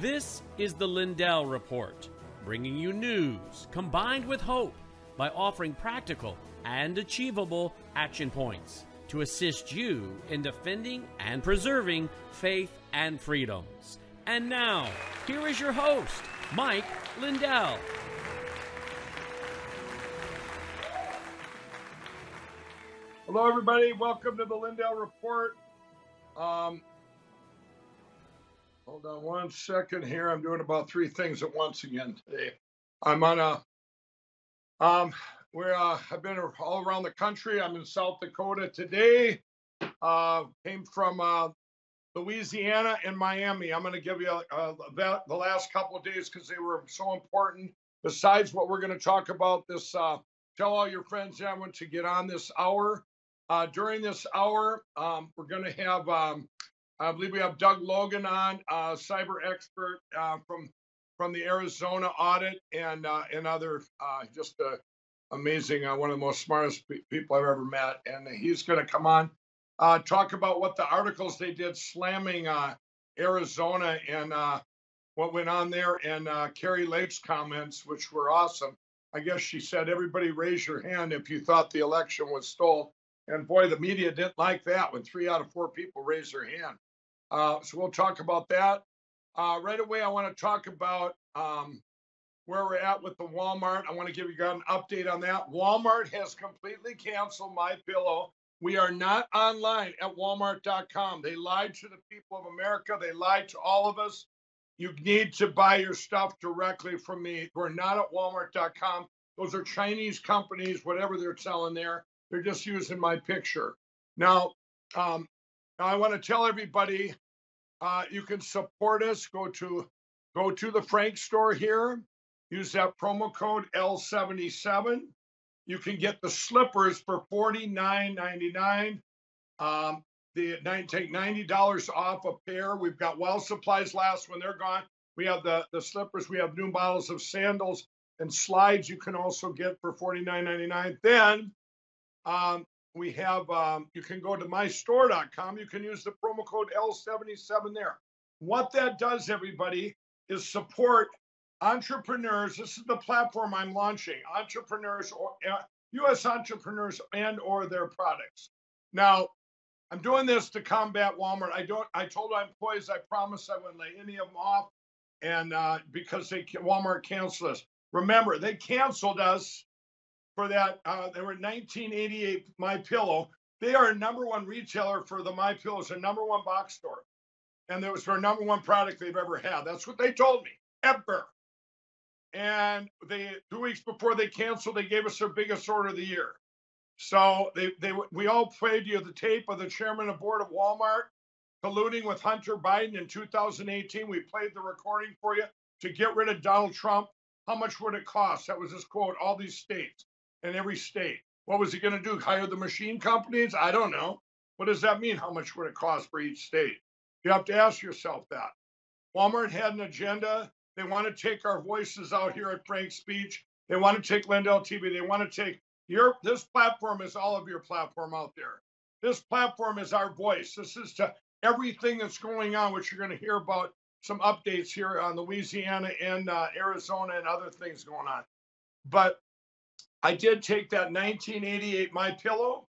This is the Lindell Report, bringing you news combined with hope by offering practical and achievable action points to assist you in defending and preserving faith and freedoms. And now, here is your host, Mike Lindell. Hello, everybody. Welcome to the Lindell Report. Um, hold on one second here. I'm doing about three things at once again today. I'm on a, um, where uh, I've been all around the country. I'm in South Dakota today. Uh, came from uh, Louisiana and Miami. I'm going to give you uh, that the last couple of days because they were so important. Besides what we're going to talk about, this uh, tell all your friends, everyone, to get on this hour. Uh, during this hour, um, we're going to have, um, I believe we have Doug Logan on, uh, cyber expert uh, from from the Arizona audit and uh, and other uh, just amazing, uh, one of the most smartest pe- people I've ever met, and he's going to come on talk about what the articles they did slamming Arizona and what went on there, and Kari Lake's comments, which were awesome. I guess she said, "Everybody, raise your hand if you thought the election was stolen." And boy, the media didn't like that when three out of four people raised their hand. Uh, so we'll talk about that. Uh, right away, I want to talk about um, where we're at with the Walmart. I want to give you guys an update on that. Walmart has completely canceled my pillow. We are not online at walmart.com. They lied to the people of America. They lied to all of us. You need to buy your stuff directly from me. We're not at walmart.com. Those are Chinese companies, whatever they're selling there. They're just using my picture. Now, um, now I want to tell everybody uh, you can support us. Go to go to the Frank store here. Use that promo code L77. You can get the slippers for $49.99. Um, the take $90 off a pair. We've got well supplies last when they're gone. We have the, the slippers. We have new models of sandals and slides you can also get for $49.99. Then um, we have, um, you can go to mystore.com. You can use the promo code L77 there. What that does, everybody, is support entrepreneurs. This is the platform I'm launching. Entrepreneurs or uh, U.S. entrepreneurs and or their products. Now, I'm doing this to combat Walmart. I don't. I told my employees I promised I wouldn't lay any of them off, and uh, because they Walmart canceled us. Remember, they canceled us for that. Uh, they were 1988 My Pillow. They are a number one retailer for the My Pillows, a number one box store, and it was their number one product they've ever had. That's what they told me ever. And they two weeks before they canceled, they gave us their biggest order of the year. So they they we all played you the tape of the chairman of board of Walmart colluding with Hunter Biden in 2018. We played the recording for you to get rid of Donald Trump. How much would it cost? That was his quote. All these states in every state. What was he going to do? Hire the machine companies? I don't know. What does that mean? How much would it cost for each state? You have to ask yourself that. Walmart had an agenda. They want to take our voices out here at Frank's Speech. They want to take Lindell TV. They want to take your this platform is all of your platform out there. This platform is our voice. This is to everything that's going on, which you're going to hear about some updates here on Louisiana and uh, Arizona and other things going on. But I did take that 1988 My Pillow,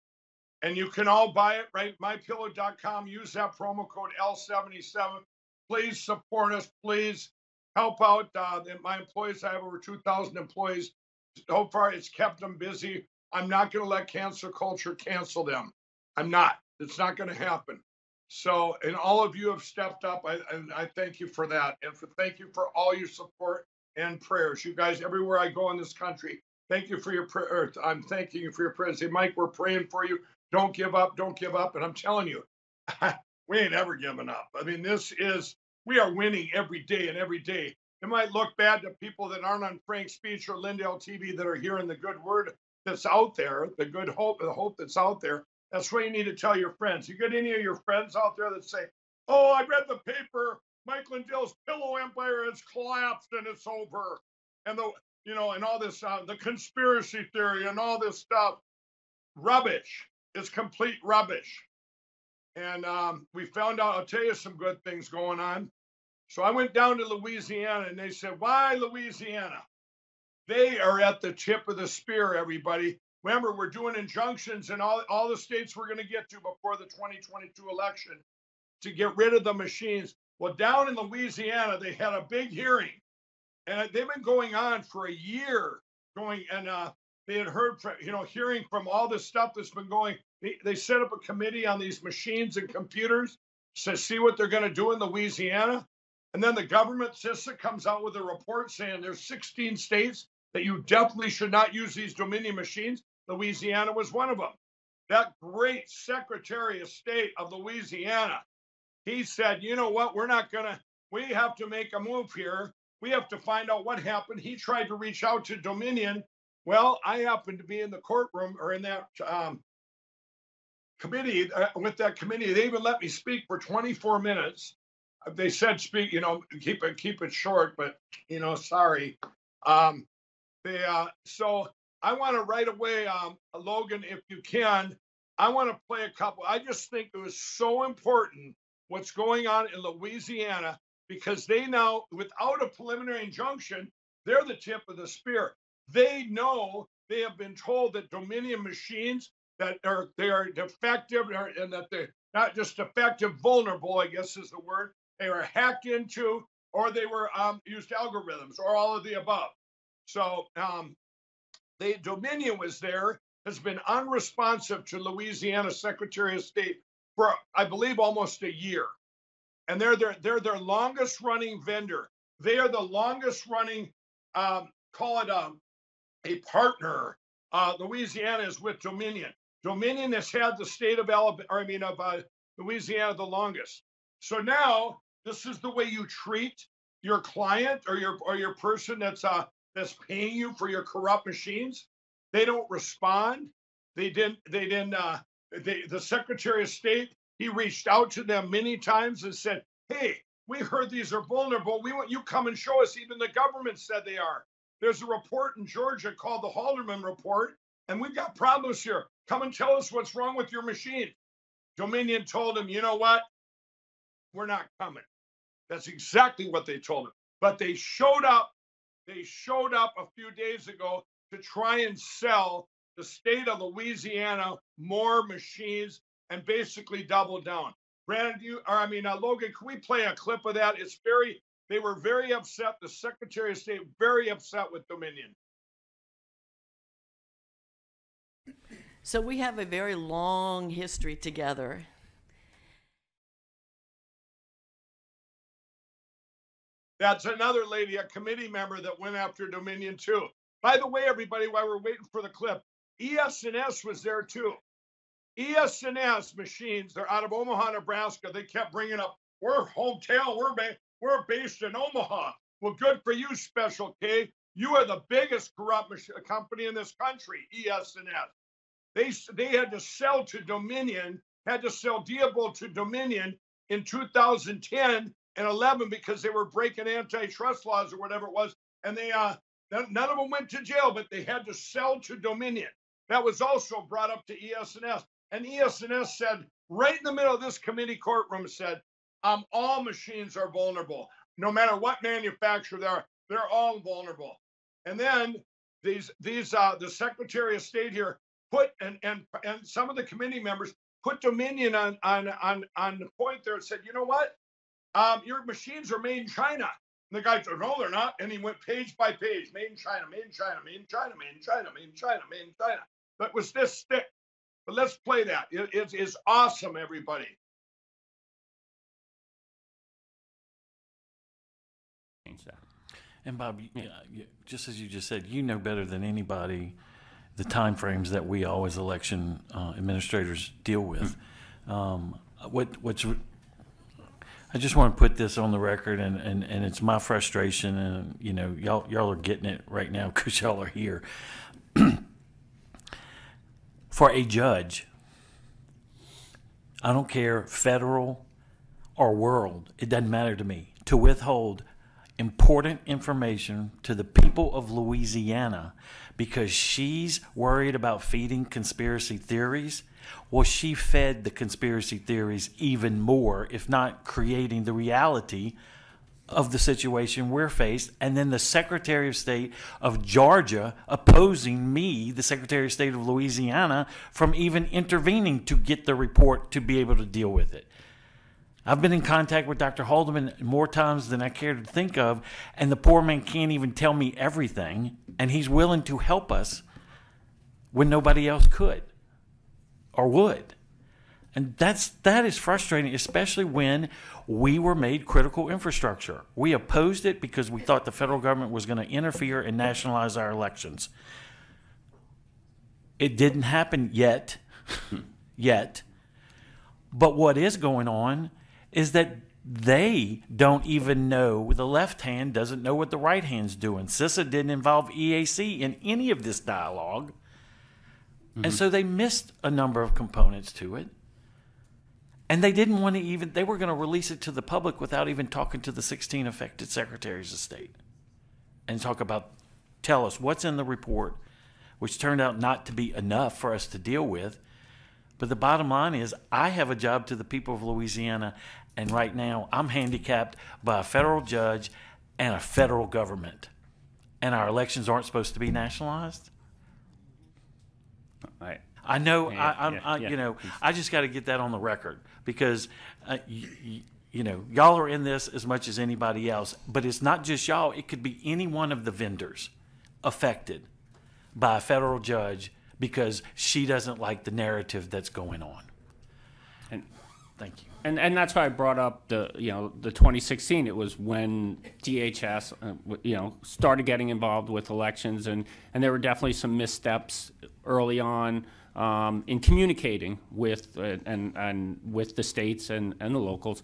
and you can all buy it right mypillow.com. Use that promo code L77. Please support us. Please help out uh, my employees. I have over 2,000 employees. So far, it's kept them busy. I'm not going to let cancer culture cancel them. I'm not. It's not going to happen. So, and all of you have stepped up. I, and I thank you for that. And for thank you for all your support and prayers. You guys, everywhere I go in this country, Thank you for your prayer. I'm thanking you for your prayers. Mike, we're praying for you. Don't give up. Don't give up. And I'm telling you, we ain't ever giving up. I mean, this is, we are winning every day and every day. It might look bad to people that aren't on Frank's Speech or Lindell TV that are hearing the good word that's out there, the good hope, the hope that's out there. That's what you need to tell your friends. You get any of your friends out there that say, Oh, I read the paper. Mike Lindell's pillow empire has collapsed and it's over. And the you know, and all this, uh, the conspiracy theory and all this stuff, rubbish. It's complete rubbish. And um, we found out, I'll tell you some good things going on. So I went down to Louisiana and they said, Why Louisiana? They are at the tip of the spear, everybody. Remember, we're doing injunctions in all, all the states we're going to get to before the 2022 election to get rid of the machines. Well, down in Louisiana, they had a big hearing, and they've been going on for a year, going and uh, they had heard, from, you know, hearing from all this stuff that's been going. They, they set up a committee on these machines and computers to see what they're going to do in Louisiana. And then the government CISA comes out with a report saying there's 16 states that you definitely should not use these Dominion machines. Louisiana was one of them. That great Secretary of State of Louisiana, he said, you know what, we're not going to, we have to make a move here. We have to find out what happened. He tried to reach out to Dominion. Well, I happened to be in the courtroom or in that um, committee, uh, with that committee. They even let me speak for 24 minutes. They said speak, you know, keep it keep it short, but you know, sorry. Um, they uh, so I want to right away, um, Logan, if you can, I want to play a couple. I just think it was so important what's going on in Louisiana because they now, without a preliminary injunction, they're the tip of the spear. They know they have been told that Dominion machines that are they are defective and that they're not just defective, vulnerable, I guess is the word. They were hacked into, or they were um, used algorithms, or all of the above. So um, the Dominion was there, has been unresponsive to Louisiana Secretary of State for, I believe, almost a year. And they're their, they're their longest running vendor. They are the longest running, um, call it um, a partner. Uh, Louisiana is with Dominion. Dominion has had the state of Alabama, I mean, of uh, Louisiana the longest. So now this is the way you treat your client or your or your person that's uh, that's paying you for your corrupt machines. They don't respond. They didn't. They didn't. Uh, they, the Secretary of State he reached out to them many times and said, "Hey, we heard these are vulnerable. We want you come and show us." Even the government said they are. There's a report in Georgia called the Halderman Report, and we've got problems here. Come and tell us what's wrong with your machine. Dominion told him, you know what? We're not coming. That's exactly what they told him. But they showed up they showed up a few days ago to try and sell the state of Louisiana more machines and basically double down. Brannon, you, or I mean, uh, Logan, can we play a clip of that? It's very, they were very upset. The Secretary of State very upset with Dominion. So we have a very long history together. That's another lady, a committee member that went after Dominion too. By the way, everybody, while we're waiting for the clip, ES&S was there too. ES&S machines, they're out of Omaha, Nebraska. They kept bringing up, we're hometown, we're, ba- we're based in Omaha. Well, good for you, Special K. You are the biggest corrupt mach- company in this country, ES&S. They, they had to sell to Dominion, had to sell Diebold to Dominion in 2010 and 11 because they were breaking antitrust laws or whatever it was. And they, uh, none of them went to jail, but they had to sell to Dominion. That was also brought up to ES&S. And ES&S said, right in the middle of this committee courtroom, said, um, all machines are vulnerable. No matter what manufacturer they are, they're all vulnerable. And then these, these, uh, the Secretary of State here put, and, and, and some of the committee members put Dominion on, on, on, on the point there and said, you know what? um, your machines are made in China. And the guy said, no, they're not. And he went page by page, made in China, made in China, made in China, made in China, made in China, made in China. But was this thick. But let's play that. It, it is awesome, everybody. And Bob, yeah, just as you just said, you know better than anybody the timeframes that we always election uh, administrators deal with. Hmm. Um, what what's I just want to put this on the record, and, and, and it's my frustration, and you know, y'all y'all are getting it right now because y'all are here. For a judge, I don't care federal or world, it doesn't matter to me to withhold important information to the people of Louisiana because she's worried about feeding conspiracy theories. Well, she fed the conspiracy theories even more, if not creating the reality of the situation we're faced, and then the Secretary of State of Georgia opposing me, the Secretary of State of Louisiana, from even intervening to get the report to be able to deal with it. I've been in contact with Dr. Halderman more times than I care to think of, and the poor man can't even tell me everything, and he's willing to help us when nobody else could or would. And that's that is frustrating, especially when we were made critical infrastructure. We opposed it because we thought the federal government was going to interfere and nationalize our elections. It didn't happen yet, yet. But what is going on is that they don't even know the left hand doesn't know what the right hand's doing. CISA didn't involve EAC in any of this dialog mm-hmm. And so they missed a number of components to it. And they didn't want to even, they were going to release it to the public without even talking to the 16 affected secretaries of state and talk about, tell us what's in the report, which turned out not to be enough for us to deal with. But the bottom line is, I have a job to the people of Louisiana, and right now I'm handicapped by a federal judge and a federal government. And our elections aren't supposed to be nationalized. I, know. Yeah, I, yeah, I, yeah. you know, I just got to get that on the record because, uh, y- y- you know, y'all are in this as much as anybody else. But it's not just y'all. It could be any one of the vendors affected by a federal judge because she doesn't like the narrative that's going on. and Thank you. and and that's why I brought up the you know the 2016. It was when DHS uh, you know started getting involved with elections, and and there were definitely some missteps early on um, in communicating with uh, and and with the states and and the locals.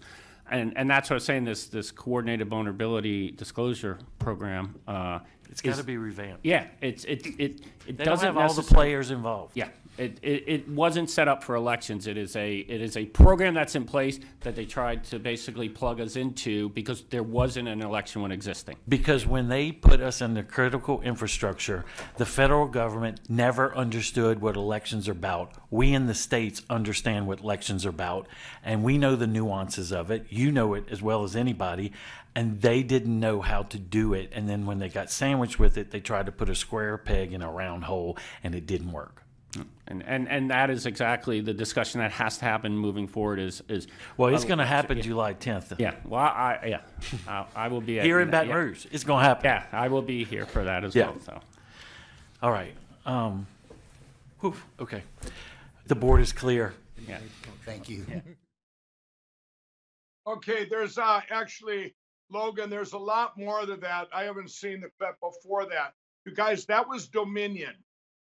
And, and that's what I was saying. This this coordinated vulnerability disclosure program. Uh, It's got is- to be revamped. Yeah, it's it it it They don't doesn't have all the players involved. yeah, it, it, it wasn't set up for elections. It is a it is a program that's in place that they tried to basically plug us into because there wasn't an election when existing. Because when they put us in the critical infrastructure, the federal government never understood what elections are about. We in the states understand what elections are about, and we know the nuances of it. You know it as well as anybody, and they didn't know how to do it. And then when they got sandwiched with it, they tried to put a square peg in a round hole, and it didn't work. And, and and that is exactly the discussion that has to happen moving forward. Is is Well, it's uh, going to happen July 10th. Yeah, well, I yeah, I, I will be Here in Baton yeah. Rouge, it's going to happen. Yeah, I will be here for that as Yeah. well. So. All right. Um, whew, okay. The board is clear. Yeah. Thank you. Okay, there's uh actually Logan, there's a lot more to that. I haven't seen the clip before that. You guys, that was Dominion.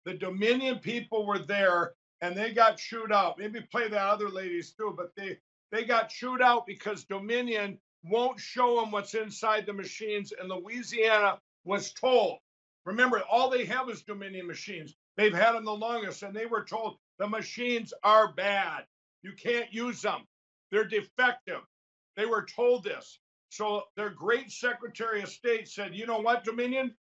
The Dominion people were there and they got chewed out. Maybe play the other ladies too, but they they got chewed out because Dominion won't show them what's inside the machines. And Louisiana was told. Remember, all they have is Dominion machines. They've had them the longest, and they were told the machines are bad. You can't use them. They're defective. They were told this. So their great Secretary of State said, you know what, Dominion?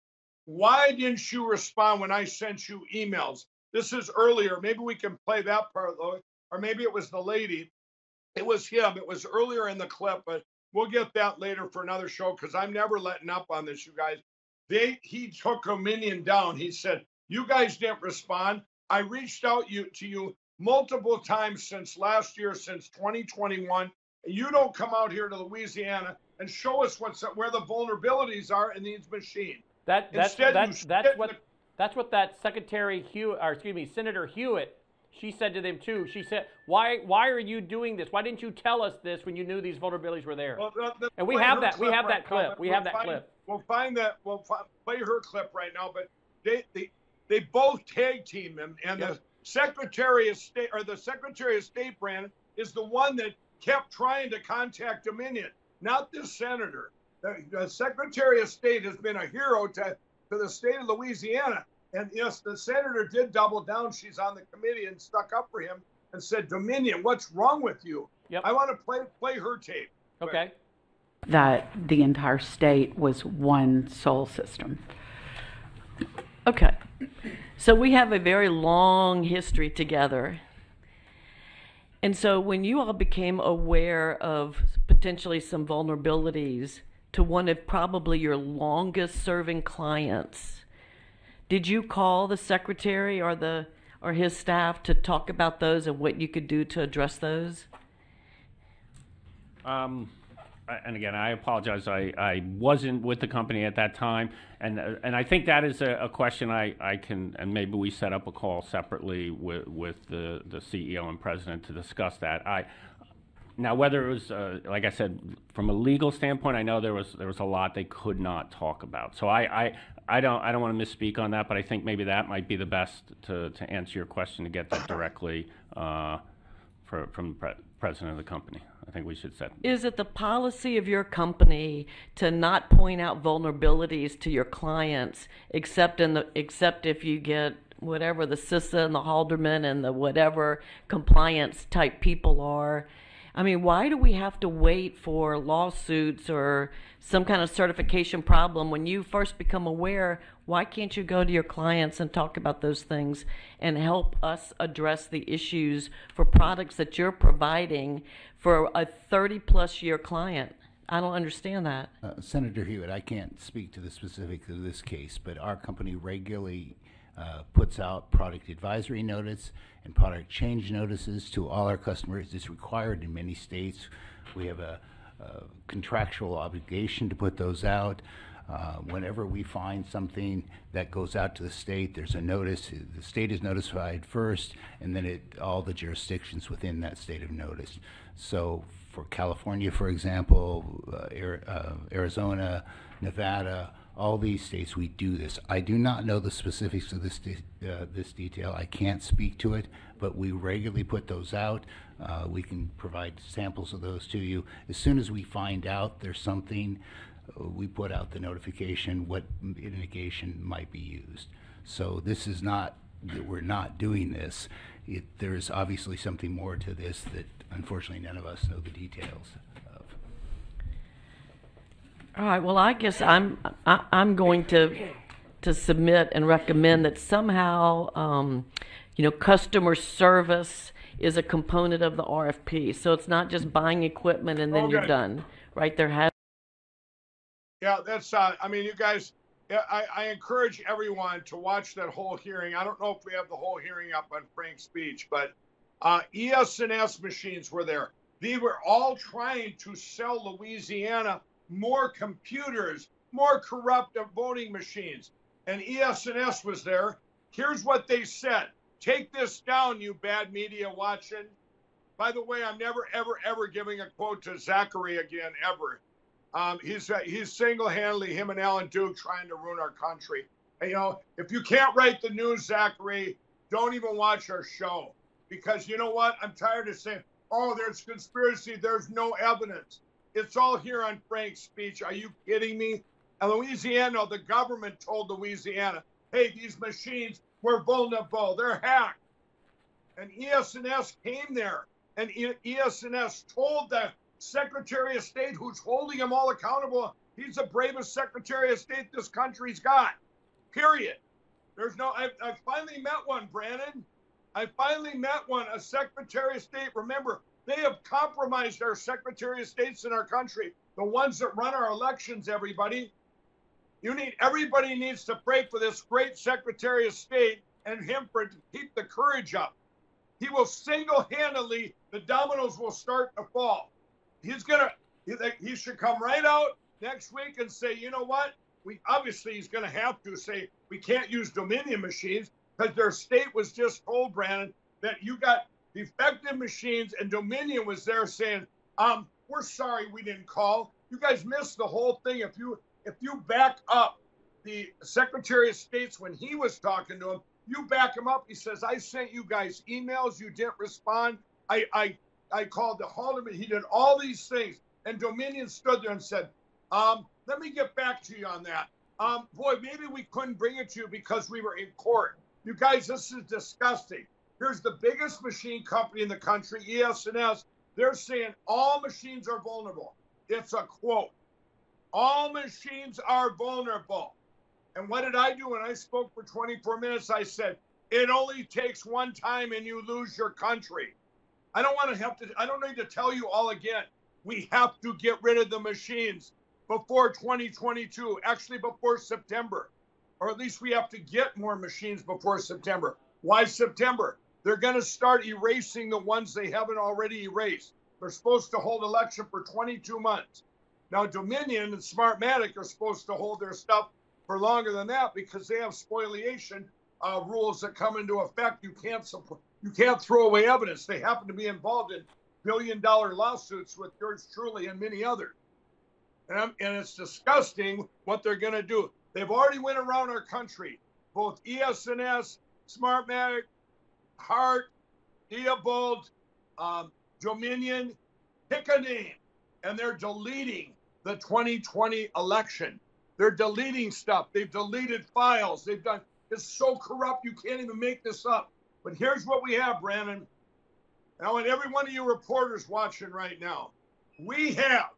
Why didn't you respond when I sent you emails? This is earlier. Maybe we can play that part, though. Or maybe it was the lady. It was him. It was earlier in the clip, but we'll get that later for another show because I'm never letting up on this, you guys. They he took a minion down. He said, You guys didn't respond. I reached out you to you multiple times since last year, since 2021. and You don't come out here to Louisiana and show us what's where the vulnerabilities are in these machines. That that's Instead, that's that's what in that's what that Secretary Hewitt, or excuse me, Senator Hewitt, she said to them too. She said, "Why why are you doing this? Why didn't you tell us this when you knew these vulnerabilities were there?" Well, uh, let's And we have that- we have that right now, clip. but We we'll have that find- clip. We'll find that. We'll fi- play her clip right now. But they they they both tag team him, and the Secretary of State or the Secretary of State, Brannon, is the one that kept trying to contact Dominion, not this senator. The, the Secretary of State has been a hero to to the state of Louisiana. And yes, the senator did double down. She's on the committee and stuck up for him and said, Dominion, what's wrong with you? Yep. I want to play play her tape. okay. that the entire state was one sole system. Okay. So we have a very long history together. And so when you all became aware of potentially some vulnerabilities to one of probably your longest serving clients. Did you call the secretary or the or his staff to talk about those and what you could do to address those? Um, and again, I apologize. I, I wasn't with the company at that time, and uh, and I think that is a, a question I, I can and maybe we set up a call separately with with the, the CEO and president to discuss that. I now whether it was uh, like I said from a legal standpoint, I know there was there was a lot they could not talk about. So I, I I don't I don't want to misspeak on that, but I think maybe that might be the best to, to answer your question to get that directly uh, for, from the pre- president of the company. I think we should set. Is it the policy of your company to not point out vulnerabilities to your clients except in the except if you get whatever the CISA and the Halderman and the whatever compliance type people are? I mean, why do we have to wait for lawsuits or some kind of certification problem when you first become aware? Why can't you go to your clients and talk about those things and help us address the issues for products that you're providing for a 30 plus year client? I don't understand that. Uh, Senator Hewitt, I can't speak to the specifics of this case, but our company regularly uh, puts out product advisory notice and product change notices to all our customers. It's required in many states. We have a, a contractual obligation to put those out. Uh, whenever we find something that goes out to the state, there's a notice. The state is notified first, and then it, all the jurisdictions within that state of notice. So for California, for example, uh, uh, Arizona, Nevada, all these states, we do this. I do not know the specifics of this de- uh, this detail. I can't speak to it, but we regularly put those out. Uh, we can provide samples of those to you as soon as we find out there's something. uh, We put out the notification what mitigation might be used. So this is not that we're not doing this. It, there's obviously something more to this that unfortunately none of us know the details. All right. Well, I guess I'm I, I'm going to to submit and recommend that somehow, um, you know, customer service is a component of the RFP. So it's not just buying equipment and then you're done. Right? There has Yeah, that's. Uh, I mean, you guys. I, I encourage everyone to watch that whole hearing. I don't know if we have the whole hearing up on Frank's speech, but uh, ES&S machines were there. They were all trying to sell Louisiana more computers, more corrupt voting machines, and ES&S was there. Here's what they said: Take this down, you bad media watching. By the way, I'm never, ever, ever giving a quote to Zachary again, ever. Um, he's uh, he's single-handedly him and Alan Duke trying to ruin our country. And, you know, if you can't write the news, Zachary, don't even watch our show because you know what? I'm tired of saying, "Oh, there's conspiracy. There's no evidence." It's all here on Frank's speech. Are you kidding me? And Louisiana, the government told Louisiana, "Hey, these machines were vulnerable. They're hacked." And ES&S came there, and ES&S told the Secretary of State, who's holding them all accountable, he's the bravest Secretary of State this country's got. Period. There's no. I, I finally met one, Brannon. I finally met one, a Secretary of State. Remember, they have compromised our Secretary of States in our country, the ones that run our elections. Everybody, you need everybody needs to pray for this great Secretary of State and him for to keep the courage up. He will single-handedly, the dominoes will start to fall. He's gonna, he, he should come right out next week and say, you know what? We obviously he's gonna have to say we can't use Dominion machines because their state was just told Brannon that you got defective machines and Dominion was there saying, um, we're sorry we didn't call. You guys missed the whole thing. If you if you back up the Secretary of State's when he was talking to him, you back him up. He says, I sent you guys emails, you didn't respond. I I I called the Halderman. He did all these things. And Dominion stood there and said, um, let me get back to you on that. Um, boy, maybe we couldn't bring it to you because we were in court. You guys, this is disgusting. Here's the biggest machine company in the country, ES&S. They're saying all machines are vulnerable. It's a quote. All machines are vulnerable. And what did I do when I spoke for 24 minutes? I said, it only takes one time and you lose your country. I don't want to have to, I don't need to tell you all again. We have to get rid of the machines. before 2022, actually before September, or at least we have to get more machines before September. Why September? They're going to start erasing the ones they haven't already erased. They're supposed to hold election for 22 months. Now, Dominion and Smartmatic are supposed to hold their stuff for longer than that because they have spoliation uh, rules that come into effect. You can't you can't throw away evidence. They happen to be involved in billion dollar lawsuits with yours truly and many others. And, and it's disgusting what they're going to do. They've already went around our country, both ES&S, Smartmatic, Hart, Diebold, um, Dominion, pick a name, and they're deleting the 2020 election. They're deleting stuff. They've deleted files. They've done. It's so corrupt you can't even make this up. But here's what we have, Brannon. And every one of you reporters watching right now. We have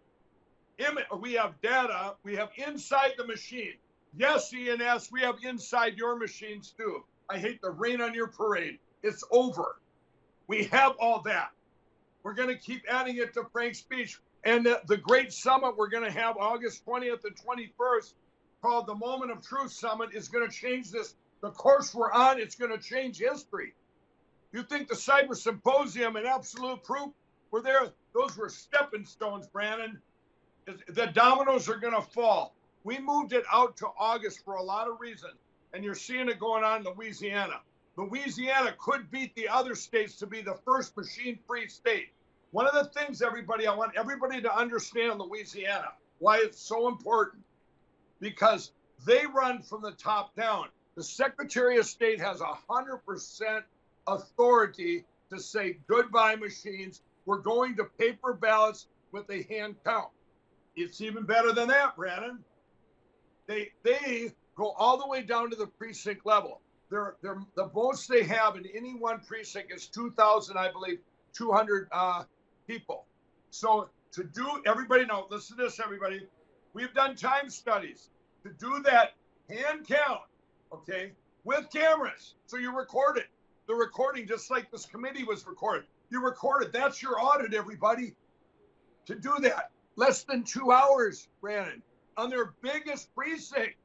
we have data. We have inside the machine. Yes, ES&S, we have inside your machines too. I hate the rain on your parade. It's over. We have all that. We're going to keep adding it to Frank's speech. And the, the great summit we're going to have August 20th and 21st, called the Moment of Truth Summit, is going to change this. The course we're on, it's going to change history. You think the Cyber Symposium and Absolute Proof were there? Those were stepping stones, Brannon. The dominoes are going to fall. We moved it out to August for a lot of reasons, and you're seeing it going on in Louisiana. Louisiana could beat the other states to be the first machine free state. One of the things, everybody, I want everybody to understand Louisiana, why it's so important, because they run from the top down. The Secretary of State has 100% authority to say goodbye machines. We're going to paper ballots with a hand count. It's even better than that, Brannon. They they go all the way down to the precinct level. They're, they're, the most they have in any one precinct is 2,000, I believe, 200 uh, people. So to do, everybody know, listen to this, everybody. We've done time studies to do that hand count, okay, with cameras. So you record it the recording just like this committee was recorded. You recorded. That's your audit, everybody. To do that, less than two hours, Brannon, on their biggest precinct.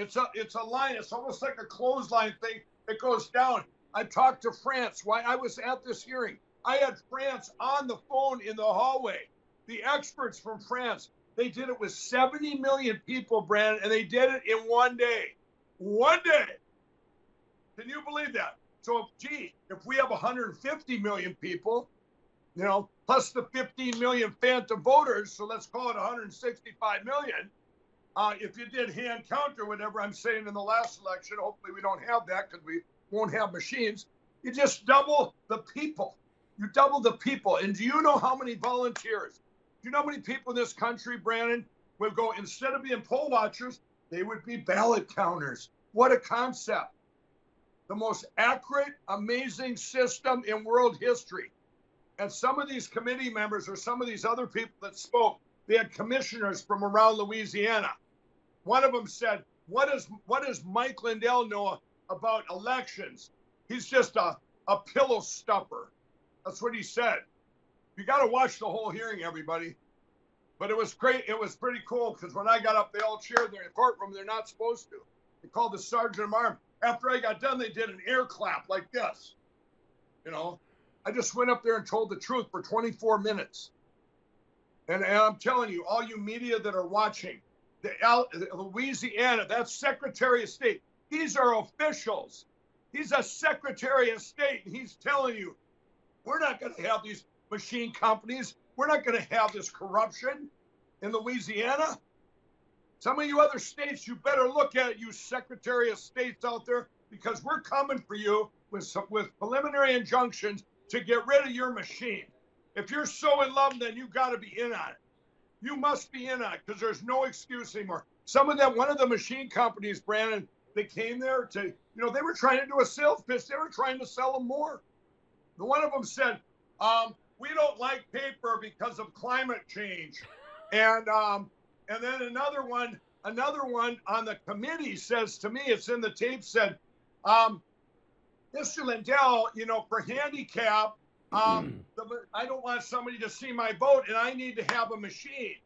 It's a it's a line. It's almost like a clothesline thing. It goes down. I talked to France. Why I was at this hearing. I had France on the phone in the hallway. The experts from France. They did it with 70 million people, Brannon, and they did it in one day. One day. Can you believe that? So, gee, if we have 150 million people, you know, plus the 15 million phantom voters, so let's call it 165 million. Uh, if you did hand count or whatever I'm saying in the last election, hopefully we don't have that because we won't have machines. You just double the people. You double the people. And do you know how many volunteers? Do you know how many people in this country, Brannon, would go instead of being poll watchers, they would be ballot counters? What a concept the most accurate, amazing system in world history. And some of these committee members or some of these other people that spoke, they had commissioners from around Louisiana. One of them said, What does what does Mike Lindell know about elections? He's just a, a pillow stuffer. That's what he said. You got to watch the whole hearing, everybody. But it was great. It was pretty cool because when I got up, they all cheered in the courtroom. They're not supposed to. They called the sergeant of arms. After I got done, they did an air clap like this. You know, I just went up there and told the truth for 24 minutes. And, and I'm telling you, all you media that are watching, the Louisiana, that's Secretary of State. These are officials. He's a Secretary of State, and he's telling you, we're not going to have these machine companies. We're not going to have this corruption in Louisiana. Some of you other states, you better look at it, you Secretary of States out there, because we're coming for you with some, with preliminary injunctions to get rid of your machine. If you're so in love, then you got to be in on it. You must be in on it because there's no excuse anymore. Some of them, one of the machine companies, Brannon, they came there to, you know, they were trying to do a sales pitch. They were trying to sell them more. The one of them said, um, "We don't like paper because of climate change," and um, and then another one, another one on the committee says to me, it's in the tape, said, um, Mr. Lindell, you know, for handicap, um, the, I don't want somebody to see my vote, and I need to have a machine.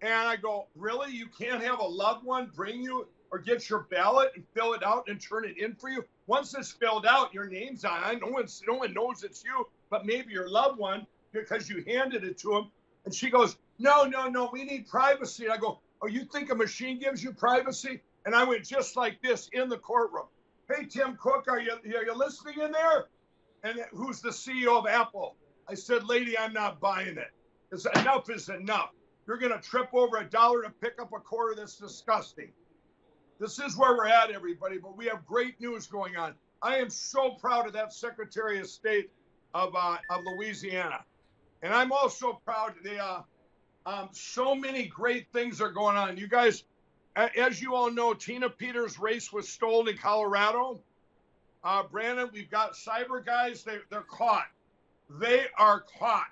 And I go, really? You can't have a loved one bring you or get your ballot and fill it out and turn it in for you? Once it's filled out, your name's on it. No, one's, no one knows it's you, but maybe your loved one because you handed it to them. And she goes, no, no, no, we need privacy. And I go, oh, you think a machine gives you privacy? And I went just like this in the courtroom. Hey, Tim Cook, are you, are you listening in there? And who's the CEO of Apple? I said, lady, I'm not buying it. It's, enough is enough. You're going to trip over a dollar to pick up a quarter. That's disgusting. This is where we're at, everybody. But we have great news going on. I am so proud of that Secretary of State of uh, of Louisiana, and I'm also proud. of The uh, um, so many great things are going on. You guys, as you all know, Tina Peters' race was stolen in Colorado. Uh, Brannon, we've got cyber guys. They, they're caught. They are caught.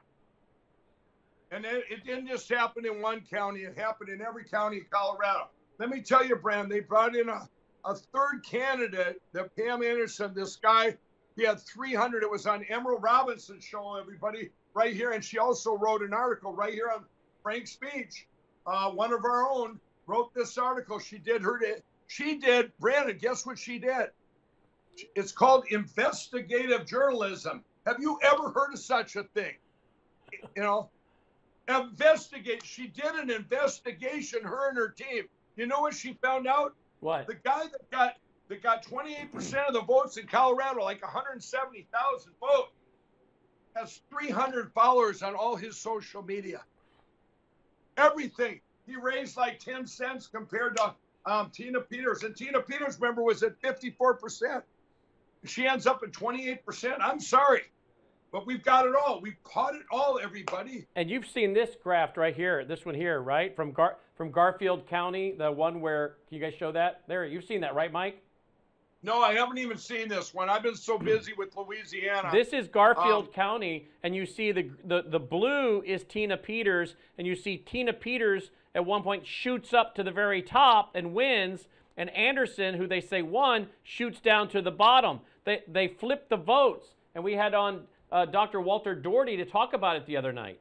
And it, it, didn't just happen in one county, it happened in every county in Colorado. Let me tell you, Brannon, they brought in a, a third candidate, that Pam Anderson, this guy, he had 300. It was on Emerald Robinson's show, everybody, right here. And she also wrote an article right here on Frank's speech. Uh, one of our own wrote this article. She did her, she did, Brannon, guess what she did? It's called investigative journalism. Have you ever heard of such a thing? You know, investigate. She did an investigation, her and her team. You know what she found out? What? The guy that got that got 28% of the votes in Colorado, like 170,000 votes, has 300 followers on all his social media. Everything. He raised like 10 cents compared to um, Tina Peters. And Tina Peters, remember, was at 54%. She ends up at 28%. I'm sorry. But we've got it all. We've caught it all, everybody. And you've seen this graft right here, this one here, right? From Gar- from Garfield County, the one where can you guys show that? There, you've seen that, right, Mike? No, I haven't even seen this one. I've been so busy with Louisiana. This is Garfield um, County, and you see the, the the blue is Tina Peters, and you see Tina Peters at one point shoots up to the very top and wins, and Anderson, who they say won, shoots down to the bottom. They they flip the votes, and we had on uh, Dr. Walter Daugherity to talk about it the other night.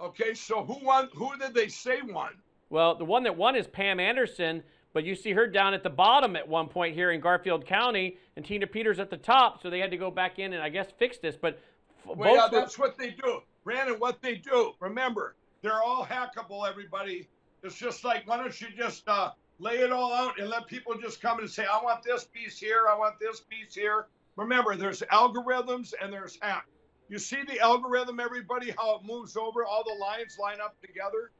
Okay, so who won? Who did they say won? Well, the one that won is Pam Anderson, but you see her down at the bottom at one point here in Garfield County, and Tina Peters at the top. So they had to go back in and I guess fix this. But well, yeah, that's what they do, Brannon. What they do. Remember, they're all hackable. Everybody. It's just like why don't you just uh, lay it all out and let people just come and say, I want this piece here, I want this piece here. Remember, there's algorithms and there's hack. You see the algorithm, everybody, how it moves over, all the lines line up together.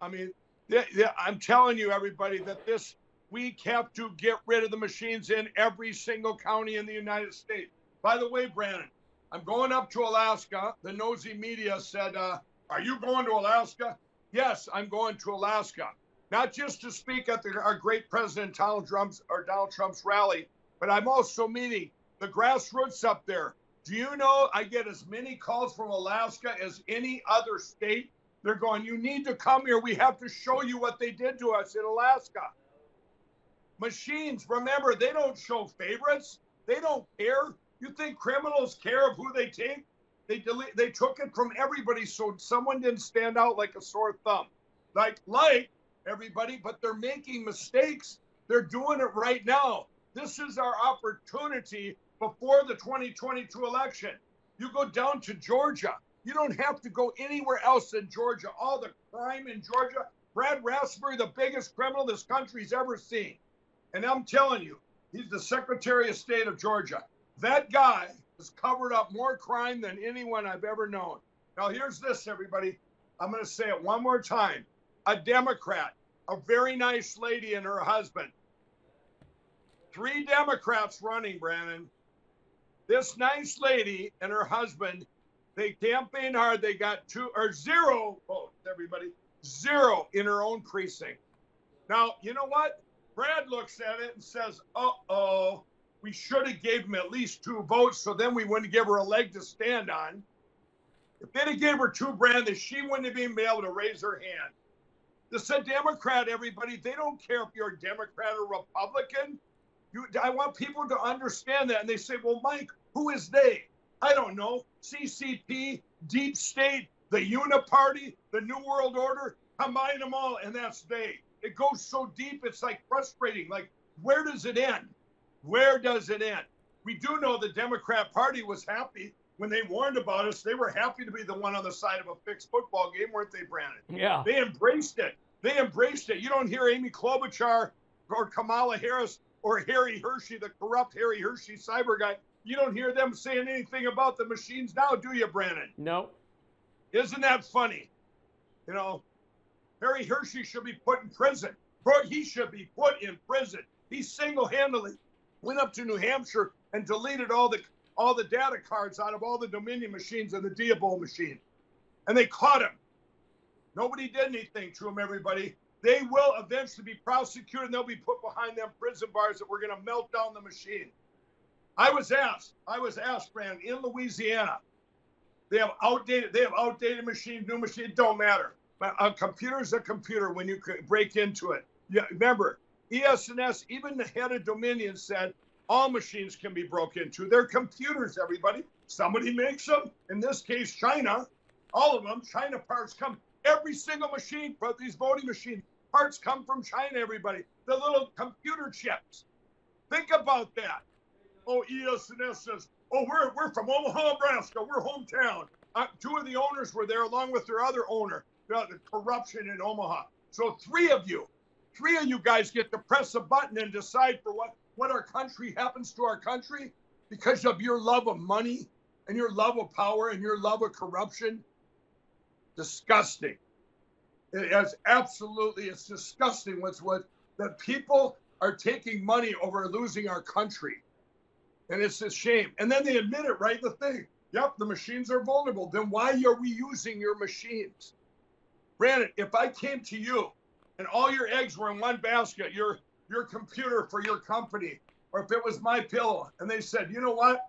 I mean, yeah, yeah, I'm telling you, everybody, that this we have to get rid of the machines in every single county in the United States. By the way, Brannon, I'm going up to Alaska. The nosy media said, uh, "Are you going to Alaska?" Yes, I'm going to Alaska, not just to speak at the, our great President Donald Trump's or Donald Trump's rally, but I'm also meeting the grassroots up there. Do you know I get as many calls from Alaska as any other state? They're going, you need to come here. We have to show you what they did to us in Alaska. Machines, remember, they don't show favorites. They don't care. You think criminals care of who they take? They delete, they took it from everybody, so someone didn't stand out like a sore thumb. Like, like everybody, but they're making mistakes. They're doing it right now. This is our opportunity before the 2022 election. You go down to Georgia. You don't have to go anywhere else in Georgia. All the crime in Georgia. Brad Raspberry, the biggest criminal this country's ever seen. And I'm telling you, he's the Secretary of State of Georgia. That guy has covered up more crime than anyone I've ever known. Now, here's this, everybody. I'm going to say it one more time. A Democrat, a very nice lady and her husband three Democrats running, Brannon. This nice lady and her husband, they campaigned hard. They got two or zero votes, everybody, zero in her own precinct. Now, you know what? Brad looks at it and says, uh oh, we should have gave him at least two votes so then we wouldn't give her a leg to stand on. If they'd have gave her two, Brannon, she wouldn't have been able to raise her hand. This is a Democrat, everybody. They don't care if you're a Democrat or Republican. You, I want people to understand that. And they say, well, Mike, who is they? I don't know. CCP, deep state, the Uniparty, the New World Order, combine them all, and that's they. It goes so deep, it's like frustrating. Like, where does it end? Where does it end? We do know the Democrat Party was happy when they warned about us. They were happy to be the one on the side of a fixed football game, weren't they, Brannon? Yeah. They embraced it. They embraced it. You don't hear Amy Klobuchar or Kamala Harris or Harri Hursti, the corrupt Harri Hursti cyber guy. You don't hear them saying anything about the machines now, do you, Brannon? No. Isn't that funny? You know, Harri Hursti should be put in prison. Bro, he should be put in prison. He single-handedly went up to New Hampshire and deleted all the all the data cards out of all the Dominion machines and the Diebold machine. And they caught him. Nobody did anything to him, everybody. They will eventually be prosecuted and they'll be put behind them prison bars that we're going to melt down the machine. I was asked, I was asked, Brand, in Louisiana, they have outdated, they have outdated machines, new machines, don't matter. But a computer is a computer when you break into it. Yeah, remember, ES&S, even the head of Dominion said all machines can be broken into. They're computers, everybody. Somebody makes them. In this case, China. All of them. China parts come. Every single machine but these voting machines, parts come from China, everybody. The little computer chips. Think about that. Oh, ES&S says, oh, we're, we're from Omaha, Nebraska. We're hometown. Uh, two of the owners were there along with their other owner, uh, the corruption in Omaha. So three of you, three of you guys get to press a button and decide for what what our country happens to our country because of your love of money and your love of power and your love of corruption? Disgusting. It is absolutely, it's disgusting what's what that people are taking money over losing our country. And it's a shame. And then they admit it, right? The thing. Yep, the machines are vulnerable. Then why are we using your machines? Brannon, if I came to you and all your eggs were in one basket, your your computer for your company, or if it was my pillow, and they said, you know what,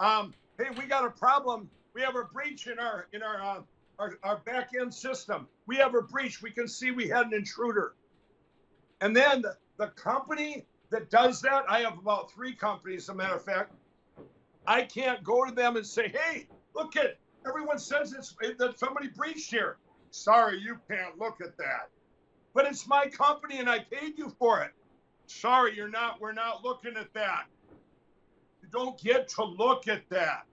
um, hey, we got a problem. We have a breach in our in our uh, our, our back end system. We have a breach. We can see we had an intruder. And then the, the company that does that, I have about three companies, as a matter of fact. I can't go to them and say, hey, look at everyone says it's that somebody breached here. Sorry, you can't look at that. But it's my company and I paid you for it. Sorry, you're not, we're not looking at that. You don't get to look at that.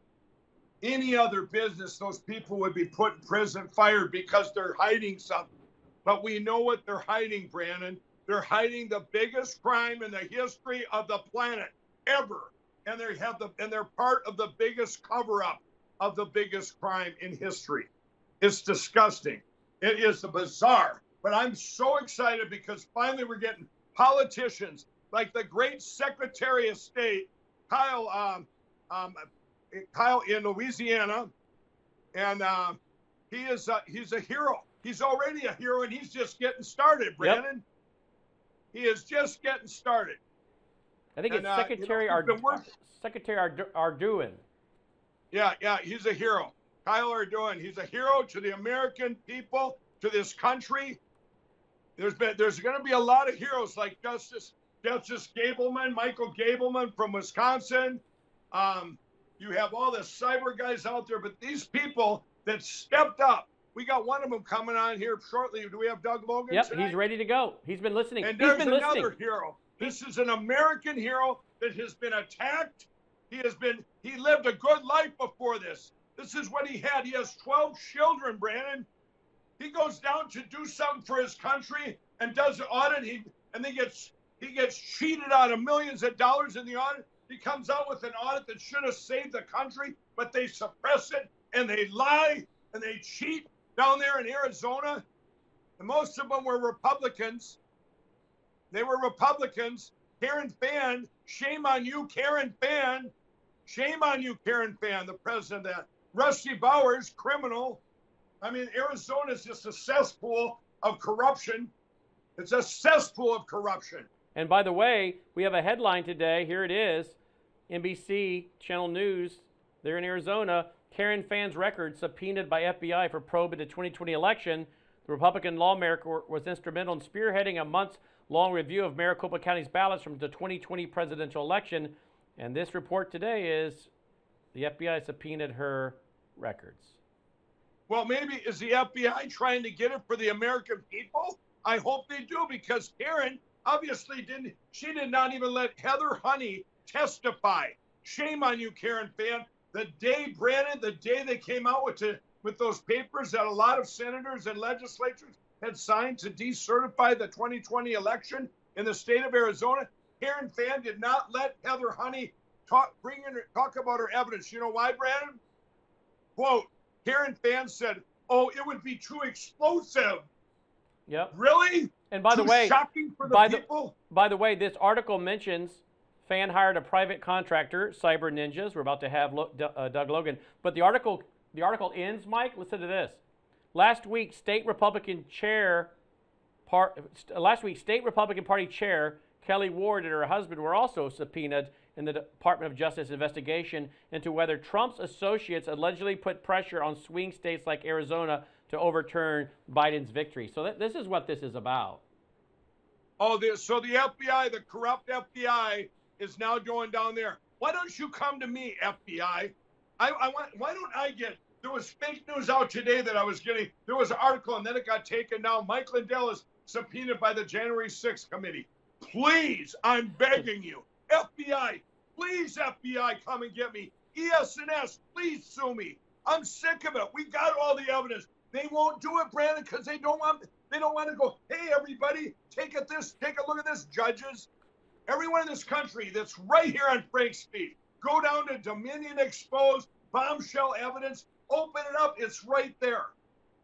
Any other business, those people would be put in prison, fired because they're hiding something. But we know what they're hiding, Brannon. They're hiding the biggest crime in the history of the planet ever. And they have the and they're part of the biggest cover-up of the biggest crime in history. It's disgusting. It is bizarre. But I'm so excited because finally we're getting politicians like the great Secretary of State, Kyle, um, um, Kyle in Louisiana, and uh, he is a, he's a hero. He's already a hero, and he's just getting started, Brannon. Yep. He is just getting started. I think and, it's Secretary uh, you know, Ard- Secretary Ard- Ardoin. Yeah, yeah, he's a hero. Kyle Ardoin. He's a hero to the American people, to this country, there's been there's going to be a lot of heroes like Justice Justice Gableman, Michael Gableman from Wisconsin. Um, you have all the cyber guys out there, but these people that stepped up. We got one of them coming on here shortly. Do we have Doug Logan? Yep, tonight? he's ready to go. He's been listening. And there's another listening. hero. This is an American hero that has been attacked. He has been he lived a good life before this. This is what he had. He has 12 children, Brannon. He goes down to do something for his country and does an audit. He and he gets he gets cheated out of millions of dollars in the audit. He comes out with an audit that should have saved the country, but they suppress it and they lie and they cheat down there in Arizona. And most of them were Republicans. They were Republicans. Karen Fann, shame on you, Karen Fann. Shame on you, Karen Fann, the president of that. Rusty Bowers, criminal. I mean, Arizona is just a cesspool of corruption. It's a cesspool of corruption. And by the way, we have a headline today. Here it is NBC Channel News. They're in Arizona. Karen Fann's record subpoenaed by FBI for probe into 2020 election. The Republican lawmaker was instrumental in spearheading a months long review of Maricopa County's ballots from the 2020 presidential election. And this report today is the FBI subpoenaed her records. Well, maybe is the FBI trying to get it for the American people? I hope they do because Karen obviously didn't. She did not even let Heather Honey testify. Shame on you, Karen Fann. The day, Brannon, the day they came out with the, with those papers that a lot of senators and legislatures had signed to decertify the 2020 election in the state of Arizona, Karen Fann did not let Heather Honey talk, bring in, talk about her evidence. You know why, Brannon? Quote: Karen Fann said, "Oh, it would be too explosive." Yep. Really? And by the way, shocking for the by the- people. By the way, this article mentions Fann hired a private contractor, Cyber Ninjas. We're about to have Lo- D- uh, Doug Logan, but the article the article ends. Mike, listen to this. Last week, state Republican chair, part, last week, state Republican Party chair Kelly Ward and her husband were also subpoenaed in the Department of Justice investigation into whether Trump's associates allegedly put pressure on swing states like Arizona to overturn Biden's victory. So th- this is what this is about. Oh, the, so the FBI, the corrupt FBI, is now going down there. Why don't you come to me, FBI? I, I want. Why don't I get? There was fake news out today that I was getting. There was an article, and then it got taken down. Mike Lindell is subpoenaed by the January 6th committee. Please, I'm begging you, FBI, please, FBI, come and get me. E ES&S, please sue me. I'm sick of it. We got all the evidence. They won't do it, Brannon, because they don't want. They don't want to go. Hey, everybody, take at this. Take a look at this, judges. Everyone in this country that's right here on FrankSpeech. Go down to Dominion Exposed, bombshell evidence, open it up. It's right there.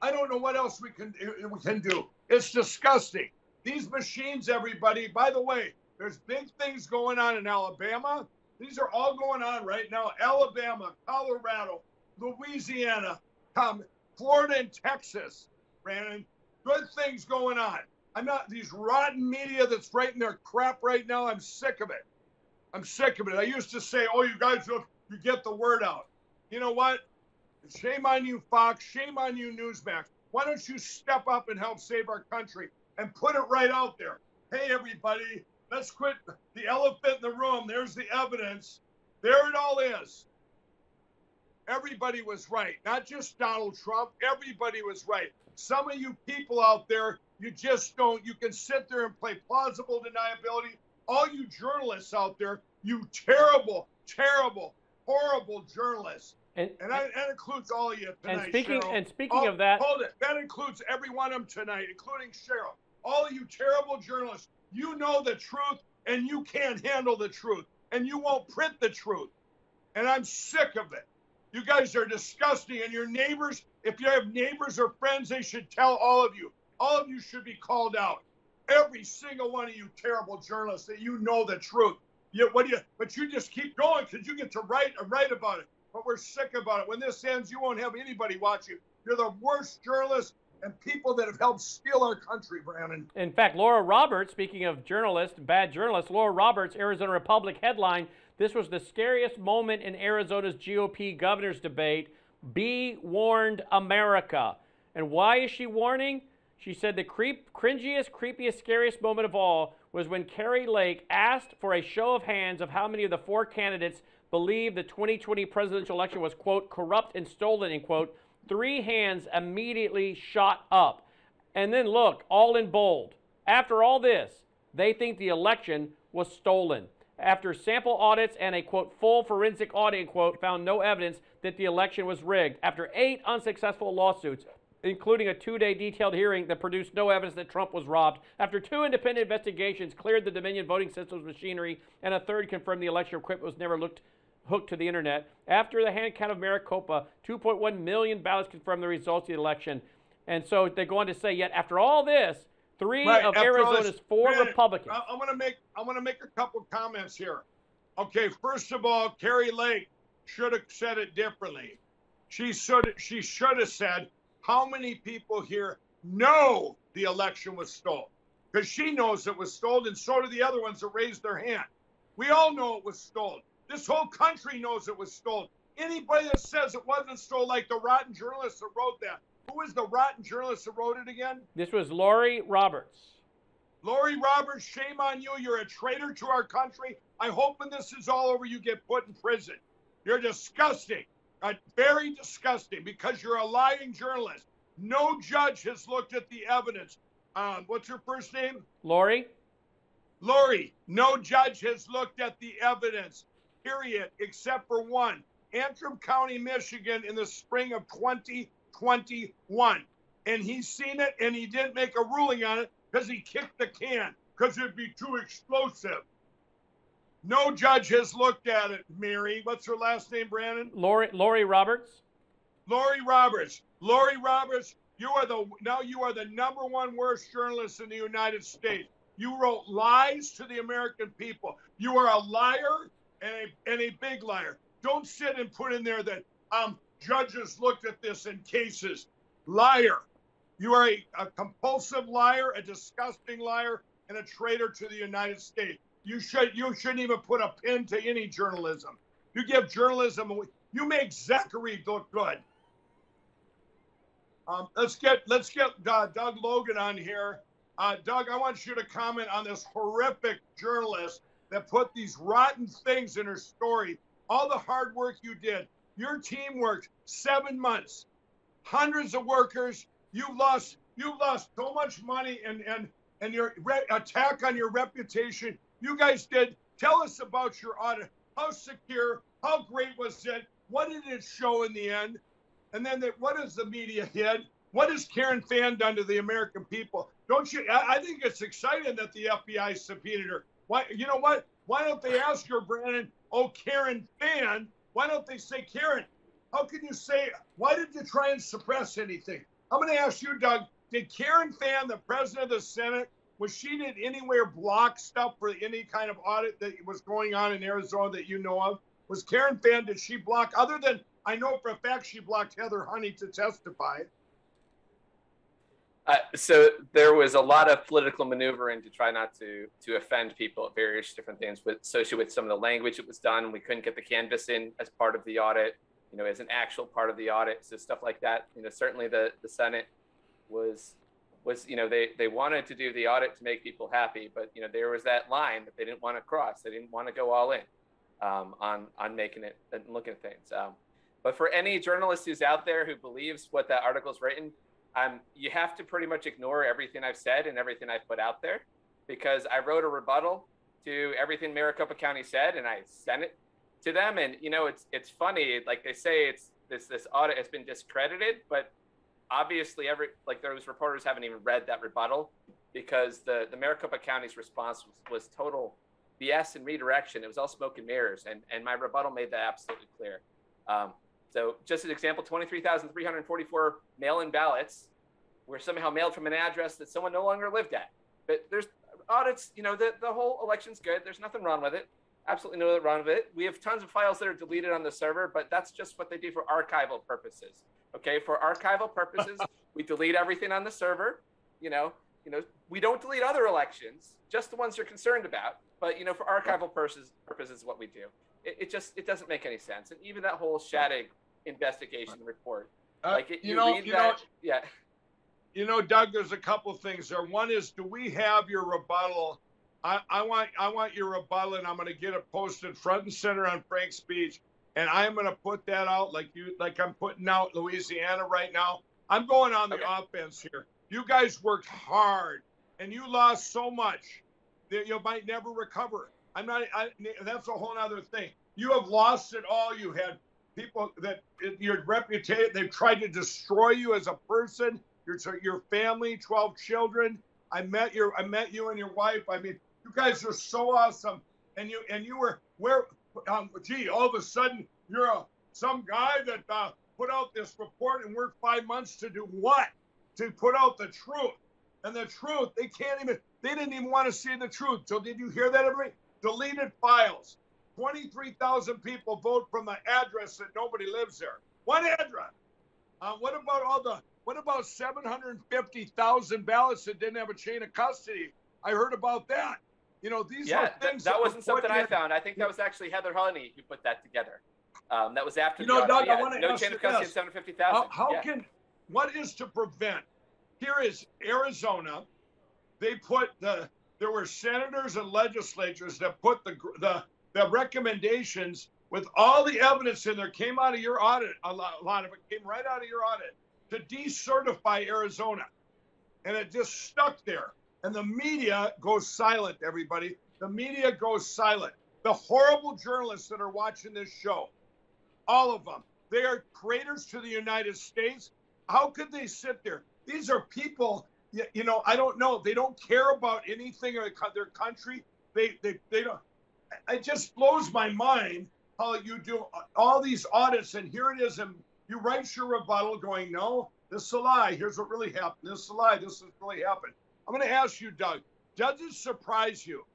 I don't know what else we can we can do. It's disgusting. These machines, everybody. By the way, there's big things going on in Alabama. These are all going on right now. Alabama, Colorado, Louisiana, um, Florida, and Texas. Brannon, good things going on. I'm not these rotten media that's writing their crap right now. I'm sick of it. I'm sick of it. I used to say, "Oh, you guys don't you get the word out." You know what? Shame on you, Fox. Shame on you, Newsmax. Why don't you step up and help save our country and put it right out there? Hey, everybody, let's quit the elephant in the room. There's the evidence. There it all is. Everybody was right, not just Donald Trump. Everybody was right. Some of you people out there, you just don't. You can sit there and play plausible deniability. All you journalists out there, you terrible, terrible, horrible journalists. And, And I, that includes all of you tonight. And speaking- Cheryl. and speaking Oh, of that- hold it. That includes every one of them tonight, including Cheryl. All of you terrible journalists, you know the truth, and you can't handle the truth, and you won't print the truth. And I'm sick of it. You guys are disgusting, and your neighbors, if you have neighbors or friends, they should tell all of you. All of you should be called out. Every single one of you terrible journalists that you know the truth. You, what do you? But you just keep going because you get to write and write about it. But we're sick about it. When this ends, you won't have anybody watch you. You're the worst journalists and people that have helped steal our country, Brannon. In fact, Laura Roberts, speaking of journalists, bad journalists, Laura Roberts, Arizona Republic headline This was the scariest moment in Arizona's GOP governor's debate. Be warned, America. And why is she warning? She said the creep, cringiest, creepiest, scariest moment of all was when Kari Lake asked for a show of hands of how many of the four candidates believe the 2020 presidential election was, quote, corrupt and stolen, end quote. Three hands immediately shot up. And then look, all in bold. After all this, they think the election was stolen. After sample audits and a quote full forensic audit quote found no evidence that the election was rigged. After eight unsuccessful lawsuits, including a two-day detailed hearing that produced no evidence that Trump was robbed. After two independent investigations cleared the Dominion voting systems machinery, and a third confirmed the election equipment was never looked hooked to the internet. After the hand count of Maricopa, 2.1 million ballots confirmed the results of the election. And so they go on to say, yet after all this, three Right, of all this- Arizona's four Brannon, Republicans. I, I want to make I want to make a couple comments here. Okay, first of all, Kari Lake should have said it differently. She should she should have said how many people here know the election was stolen because she knows it was stolen, and so do the other ones that raised their hand. We all know it was stolen. This whole country knows it was stolen. Anybody that says it wasn't stolen, like the rotten journalist that wrote that, who is the rotten journalist that wrote it again? This was Laurie Roberts. Laurie Roberts, shame on you. You're a traitor to our country. I hope when this is all over, you get put in prison. You're disgusting. Uh, very disgusting because you're a lying journalist. No judge has looked at the evidence. Um, what's her first name? Lori? Lori, no judge has looked at the evidence, period, except for one. Antrim County, Michigan, in the spring of 2021. And he's seen it and he didn't make a ruling on it because he kicked the can because it'd be too explosive. No judge has looked at it, Mary. What's her last name, Brannon? Lori, Laurie Roberts? Laurie Roberts. Laurie Roberts, you are the now you are the number one worst journalist in the United States. You wrote lies to the American people. You are a liar and a, and a big liar. Don't sit and put in there that um, judges looked at this in cases. Liar. You are a, a compulsive liar, a disgusting liar, and a traitor to the United States. You should you shouldn't even put a pin to any journalism. You give journalism you make Zachary look good. Um, let's get let's get uh, Doug Logan on here. Uh, Doug, I want you to comment on this horrific journalist that put these rotten things in her story. All the hard work you did. Your team worked seven months, hundreds of workers. You lost you lost so much money and and and your re- attack on your reputation. You guys did. Tell us about your audit. How secure? How great was it? What did it show in the end? And then the, what is the media hid? What has Karen Fann done to the American people? Don't you? I, I think it's exciting that the FBI subpoenaed her. Why? You know what? Why don't they ask her, Brannon? Oh, Karen Fann. Why don't they say Karen? How can you say? Why did you try and suppress anything? I'm going to ask you, Doug. Did Karen Fann, the president of the Senate, was she did anywhere block stuff for any kind of audit that was going on in Arizona that you know of? Was Karen Fann, did she block, other than I know for a fact she blocked Heather Honey to testify? Uh, so there was a lot of political maneuvering to try not to to offend people at various different things with associated with some of the language that was done. We couldn't get the canvas in as part of the audit, you know, as an actual part of the audit. So stuff like that. You know, certainly the the Senate was was you know they they wanted to do the audit to make people happy, but you know there was that line that they didn't want to cross. They didn't want to go all in um, on on making it and looking at things. Um, but for any journalist who's out there who believes what that article's written, um, you have to pretty much ignore everything I've said and everything I've put out there because I wrote a rebuttal to everything Maricopa County said and I sent it to them. And you know, it's it's funny, like they say, it's this this audit has been discredited, but obviously every like those reporters haven't even read that rebuttal because the the Maricopa County's response was, was total BS and redirection. It was all smoke and mirrors, and and my rebuttal made that absolutely clear. Um, so, just an example: twenty-three thousand three hundred forty-four mail-in ballots were somehow mailed from an address that someone no longer lived at. But there's audits. You know, the the whole election's good. There's nothing wrong with it. Absolutely no wrong with it. We have tons of files that are deleted on the server, but that's just what they do for archival purposes. Okay, for archival purposes, we delete everything on the server. You know, you know, we don't delete other elections, just the ones you're concerned about. But you know, for archival purposes, purposes, what we do. It, it just it doesn't make any sense. And even that whole Shadegg investigation report, Uh, like it, you you, know- you that, know- yeah. You know, Doug, there's a couple things there. One is, do we have your rebuttal? I, I want I want your rebuttal, and I'm going to get it posted front and center on FrankSpeech, and I'm going to put that out like you like I'm putting out Louisiana right now. I'm going on the Okay. offense here. You guys worked hard, and you lost so much that you might never recover. I'm not. I, that's a whole other thing. You have lost it all. You had people that your reputation. They've tried to destroy you as a person. Your your family, twelve children. I met your. I met you and your wife. I mean, you guys are so awesome. And you and you were where? Um, gee, all of a sudden you're a some guy that uh, put out this report and worked five months to do what? To put out the truth. And the truth, they can't even. They didn't even want to see the truth. So did you hear that, everybody? Deleted files. 23,000 people vote from the address that nobody lives there. One address. Uh, what about all the? What about 750,000 ballots that didn't have a chain of custody? I heard about that. You know, these Yeah, are that, things that were wasn't put something I found. I think that was actually Heather Honey who put that together. Um, that was after You know, audit. Doug, I Yeah, no chain of custody at 750,000. How, how yeah. can what is to prevent? Here is Arizona. They put the there were senators and legislatures that put the the the recommendations with all the evidence in there came out of your audit. A lot, a lot of it came right out of your audit to decertify Arizona, and it just stuck there. And the media goes silent. Everybody, the media goes silent. The horrible journalists that are watching this show, all of them, they are traitors to the United States. How could they sit there? These are people, you know, I don't know. They don't care about anything or their country. They, they, they don't. It just blows my mind how you do all these audits, and here it is, and you write your rebuttal going, no, this is a lie. Here's what really happened. This is a lie. This has really happened. I'm going to ask you, Doug, does it surprise you,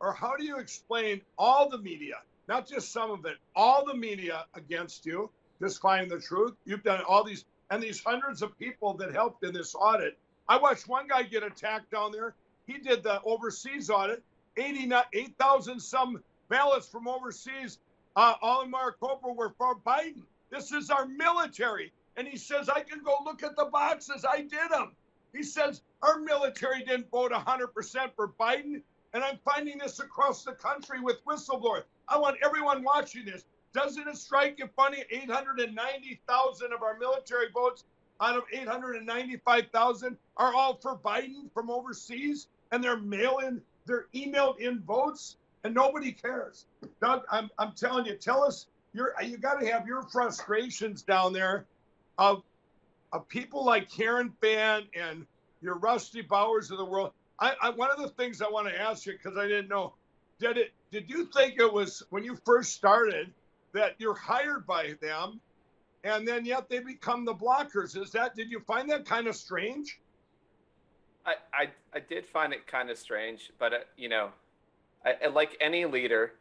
or how do you explain all the media, not just some of it, all the media against you, just finding the truth? You've done all these, and these hundreds of people that helped in this audit. I watched one guy get attacked down there. He did the overseas audit, 8,000 some ballots from overseas, uh, all in Maricopa were for Biden. This is our military. And he says, I can go look at the boxes. I did them. He says, our military didn't vote 100% for Biden. And I'm finding this across the country with whistleblowers. I want everyone watching this. Doesn't it strike you funny? 890,000 of our military votes out of 895,000 are all for Biden from overseas, and they're mail in, they're emailed in votes, and nobody cares. Doug, I'm, I'm telling you, tell us you're you got to have your frustrations down there of of people like Karen Fann and your Rusty Bowers of the world. I, I one of the things I want to ask you because I didn't know, did it did you think it was when you first started that you're hired by them, and then yet they become the blockers? Is that did you find that kind of strange? I I, I did find it kind of strange, but uh, you know, I, like any leader,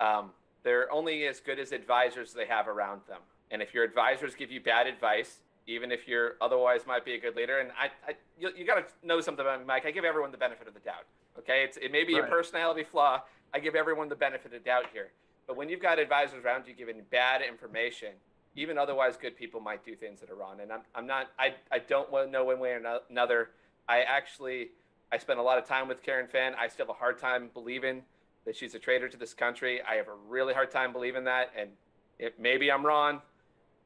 um, they're only as good as advisors they have around them. And if your advisors give you bad advice, even if you're otherwise might be a good leader, and I, I you, you got to know something about me, Mike. I give everyone the benefit of the doubt. Okay, it's, it may be right. a personality flaw. I give everyone the benefit of the doubt here. But when you've got advisors around you giving bad information, even otherwise good people might do things that are wrong. And I'm, I'm not, I, I don't want to know one way or another. I actually, I spent a lot of time with Karen Fann. I still have a hard time believing that she's a traitor to this country. I have a really hard time believing that, and it, maybe I'm wrong.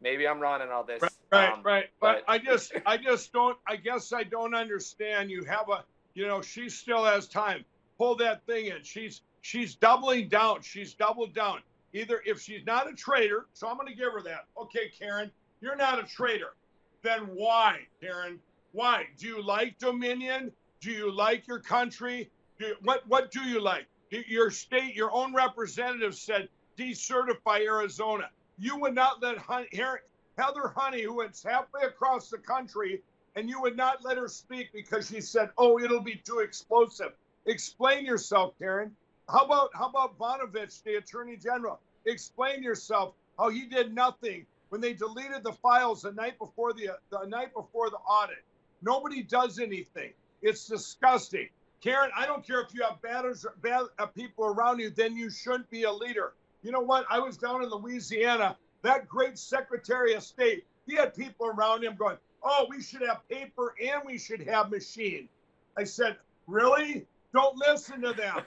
Maybe I'm wrong in all this. Right, right, um, right. But, but I just, I just don't. I guess I don't understand. You have a, you know, she still has time. Pull that thing in. She's, she's doubling down. She's doubled down. Either if she's not a traitor, so I'm going to give her that. Okay, Karen, you're not a traitor. Then why, Karen? Why? Do you like Dominion? Do you like your country? Do, what what do you like? your state, your own representative said decertify Arizona. You would not let Heather Honey, who went halfway across the country, and you would not let her speak because she said, "Oh, it'll be too explosive." Explain yourself, Karen. How about how about Brnovich, the Attorney General? Explain yourself. How he did nothing when they deleted the files the night before the the night before the audit. Nobody does anything. It's disgusting. Karen, I don't care if you have bad, bad uh, people around you, then you shouldn't be a leader. You know what? I was down in Louisiana. That great Secretary of State, he had people around him going, "Oh, we should have paper and we should have machine." I said, "Really? Don't listen to them."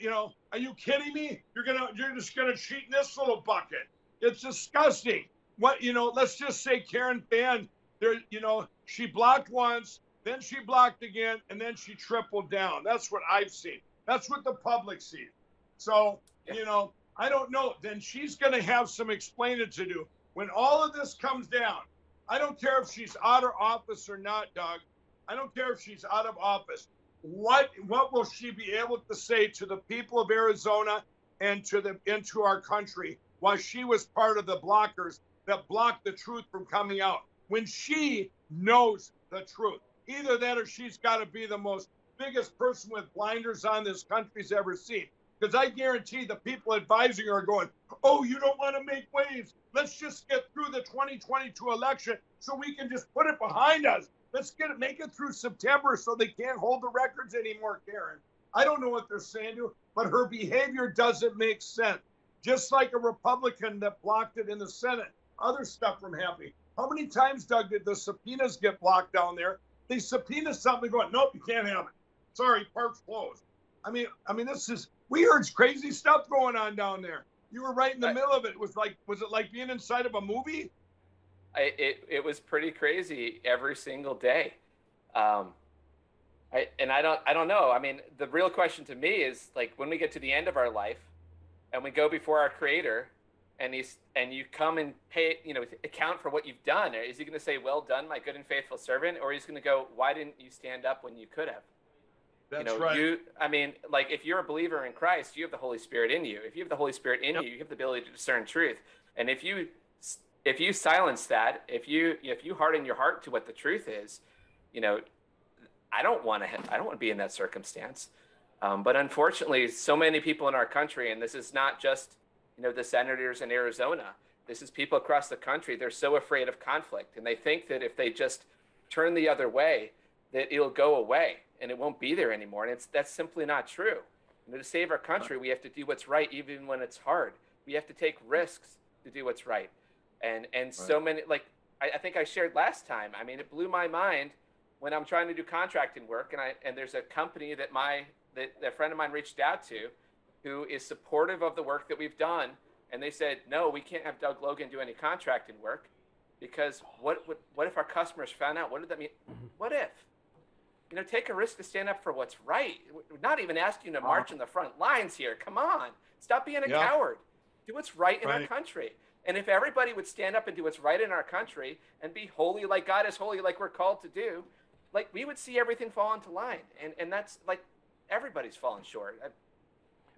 you know, are you kidding me? You're gonna, you're just gonna cheat in this little bucket. It's disgusting. What you know? Let's just say Karen Fann, there, you know, she blocked once, then she blocked again, and then she tripled down. That's what I've seen. That's what the public sees. So, you know, I don't know. Then she's going to have some explaining to do. When all of this comes down, I don't care if she's out of office or not, Doug. I don't care if she's out of office. What what will she be able to say to the people of Arizona and to the into our country while she was part of the blockers that blocked the truth from coming out? When she knows the truth. Either that or she's got to be the most biggest person with blinders on this country's ever seen. Because I guarantee the people advising her are going, oh, you don't want to make waves. Let's just get through the 2022 election so we can just put it behind us. Let's get it, make it through September so they can't hold the records anymore, Karen. I don't know what they're saying to her, but her behavior doesn't make sense. Just like a Republican that blocked it in the Senate, other stuff from happening. How many times, Doug, did the subpoenas get blocked down there they subpoena something going, nope, you can't have it. Sorry, park's closed. I mean, I mean, this is we heard crazy stuff going on down there. You were right in the middle of it. It was like, was it like being inside of a movie? I, it it was pretty crazy every single day. Um, I, and I don't I don't know. I mean, the real question to me is like when we get to the end of our life, and we go before our Creator, and he's and you come and pay you know account for what you've done. Is he going to say, "Well done, my good and faithful servant," or he's going to go, "Why didn't you stand up when you could have?" That's you know, right. you. I mean, like if you're a believer in Christ, you have the Holy Spirit in you. If you have the Holy Spirit in you, you have the ability to discern truth. And if you if you silence that, if you if you harden your heart to what the truth is, you know, I don't want to. I don't want to be in that circumstance. Um, but unfortunately, so many people in our country, and this is not just you know the senators in Arizona. This is people across the country. They're so afraid of conflict, and they think that if they just turn the other way, that it'll go away and it won't be there anymore. And it's that's simply not true. You know, to save our country, we have to do what's right, even when it's hard. We have to take risks to do what's right. And and so many like I, I think I shared last time. I mean, it blew my mind when I'm trying to do contracting work, and I and there's a company that my that, that a friend of mine reached out to, who is supportive of the work that we've done, and they said, no, we can't have Doug Logan do any contracting work, because what what, what if our customers found out? What did that mean? Mm-hmm. What if? You know, take a risk to stand up for what's right. We're not even asking you to uh-huh. march in the front lines here. Come on, stop being a Yeah. coward. Do what's right in our country. And if everybody would stand up and do what's right in our country and be holy like God is holy, like we're called to do, like we would see everything fall into line. And and that's like everybody's fallen short. I,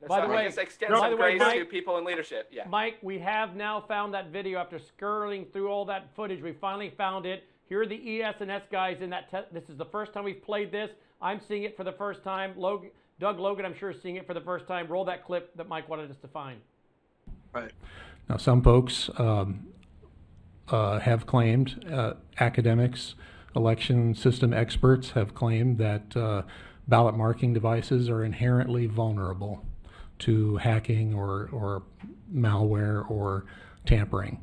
By the way- guess extend by some the way, to Mike- people in leadership. Yeah. Mike, we have now found that video after scurrying through all that footage. We finally found it. Here are the ES&S guys in that. Te- this is the first time we've played this. I'm seeing it for the first time. Logan, Doug Logan, I'm sure, is seeing it for the first time. Roll that clip that Mike wanted us to find. Right. Now, some folks um, uh, have claimed, uh, academics, election system experts have claimed that uh, ballot marking devices are inherently vulnerable to hacking or, or malware or tampering.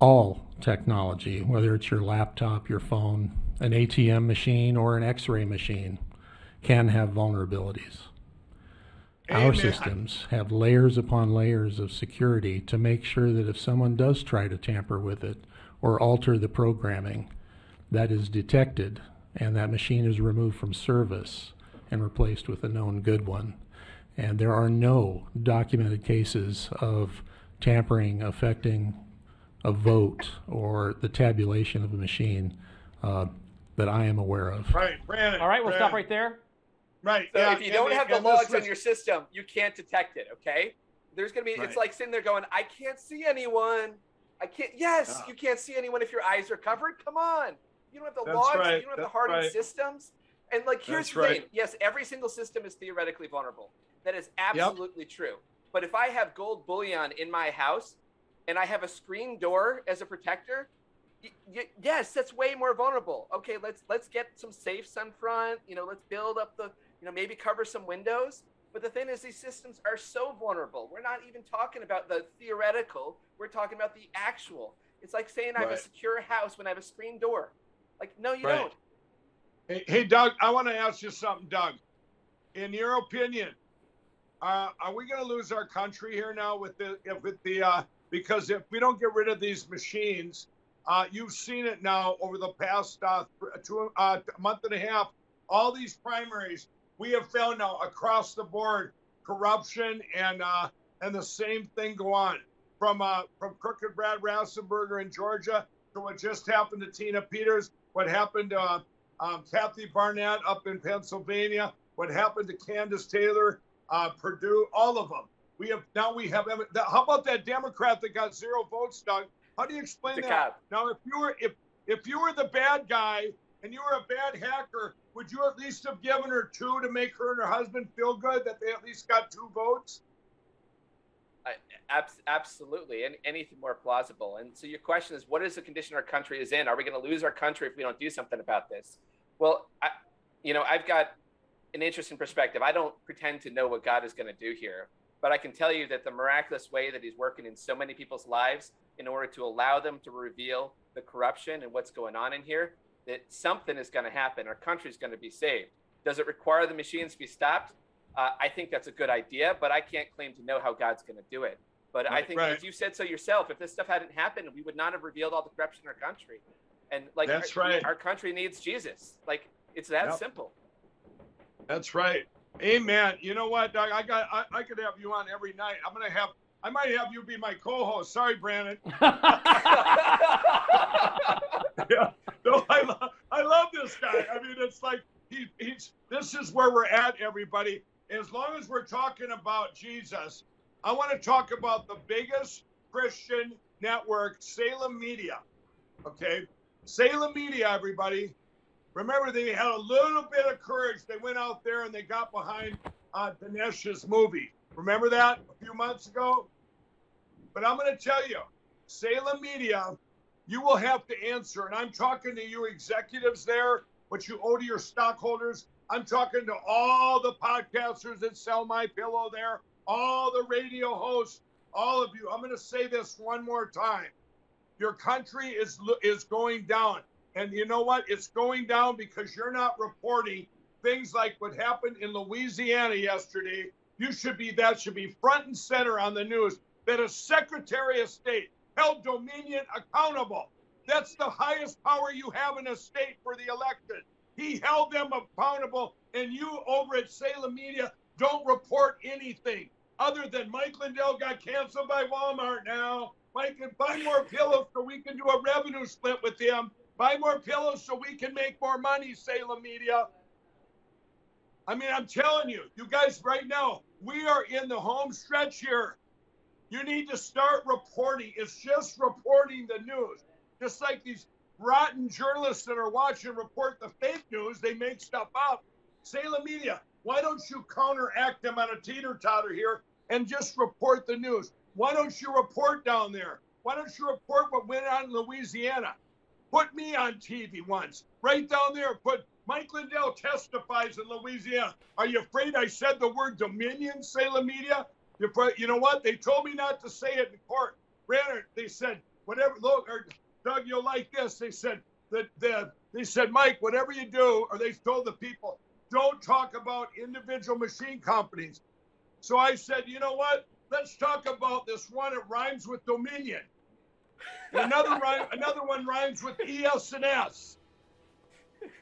All technology, whether it's your laptop, your phone, an ATM machine, or an x ray machine, can have vulnerabilities. Our systems have layers upon layers of security to make sure that if someone does try to tamper with it or alter the programming, that is detected and that machine is removed from service and replaced with a known good one. And there are no documented cases of tampering affecting a vote or the tabulation of a machine uh, that I am aware of. Right, Brannon. All right, we'll stop right there. Right. So yeah, if you don't they- have the and this logs on your system, you can't detect it. Okay. There's gonna be. Right. It's like sitting there going, "I can't see anyone. I can't." Yes, Yeah. you can't see anyone if your eyes are covered. Come on. You don't have the That's logs. right, You don't have the that's hardened right. systems. And like, here's That's the right. thing. Yes, every single system is theoretically vulnerable. That is absolutely true. But if I have gold bullion in my house, and I have a screen door as a protector, y- y- yes, that's way more vulnerable. Okay, let's let's get some safes on front. You know, let's build up the, you know, maybe cover some windows. But the thing is, these systems are so vulnerable. We're not even talking about the theoretical. We're talking about the actual. It's like saying I have a secure house when I have a screen door. Like, no, you Right. don't. Hey, hey, Doug, I want to ask you something, Doug. In your opinion, uh, are we going to lose our country here now with the if with the uh, because if we don't get rid of these machines, uh, you've seen it now over the past uh, two uh, month and a half. All these primaries, we have found now across the board corruption and uh, and the same thing go on from uh, from Crooked Brad Raffensperger in Georgia to what just happened to Tina Peters, what happened to uh, um, Kathy Barnette up in Pennsylvania, what happened to Kandiss Taylor, uh, Perdue, all of them. We have now we have how about that Democrat that got zero votes, Doug? How do you explain a that? cop. Now, if you were if if you were the bad guy and you were a bad hacker, would you at least have given her two to make her and her husband feel good that they at least got two votes? I, abs- absolutely, and anything more plausible. And so your question is, what is the condition our country is in? Are we going to lose our country if we don't do something about this? Well, I, you know, I've got an interesting perspective. I don't pretend to know what God is going to do here, but I can tell you that the miraculous way that He's working in so many people's lives in order to allow them to reveal the corruption and what's going on in here, that something is going to happen. Our country is going to be saved. Does it require the machines to be stopped? Uh, I think that's a good idea, but I can't claim to know how God's going to do it. But I think, Right. as you said so yourself, if this stuff hadn't happened, we would not have revealed all the corruption in our country. And like, That's our, right. our country needs Jesus. Like, it's that Yep. simple. That's right. Amen. You know what, Doug? I got. I, I could have you on every night. I'm gonna have. I might have you be my co-host. Sorry, Brannon. yeah. No, I love. I love this guy. I mean, it's like he, he's. This is where we're at, everybody. As long as we're talking about Jesus, I want to talk about the biggest Christian network, Salem Media. Okay, Salem Media, everybody. Remember, they had a little bit of courage. They went out there and they got behind uh, Dinesh's movie. Remember that a few months ago? But I'm going to tell you, Salem Media, you will have to answer. And I'm talking to you executives there, what you owe to your stockholders. I'm talking to all the podcasters that sell my pillow there, all the radio hosts, all of you. I'm going to say this one more time. Your country is is going down. And you know what? It's going down because you're not reporting things like what happened in Louisiana yesterday. You should be that should be front and center on the news that a Secretary of State held Dominion accountable. That's the highest power you have in a state for the election. He held them accountable, and you over at Salem Media don't report anything other than Mike Lindell got canceled by Walmart now. Mike, can buy more pillows so we can do a revenue split with him. Buy more pillows so we can make more money, Salem Media. I mean, I'm telling you, you guys, right now, we are in the home stretch here. You need to start reporting. It's just reporting the news. Just like these rotten journalists that are watching report the fake news, they make stuff up. Salem Media, why don't you counteract them on a teeter totter here and just report the news? Why don't you report down there? Why don't you report what went on in Louisiana? Put me on TV once, right down there. Put Mike Lindell testifies in Louisiana. Are you afraid I said the word Dominion, Salem Media? You, you know what? They told me not to say it in court. Brannon, they said, whatever, look, or Doug, you'll like this. They said that the, they said, Mike, whatever you do, or they told the people, don't talk about individual machine companies. So I said, you know what? Let's talk about this one. It rhymes with Dominion. Another rhyme, another one rhymes with ES&S.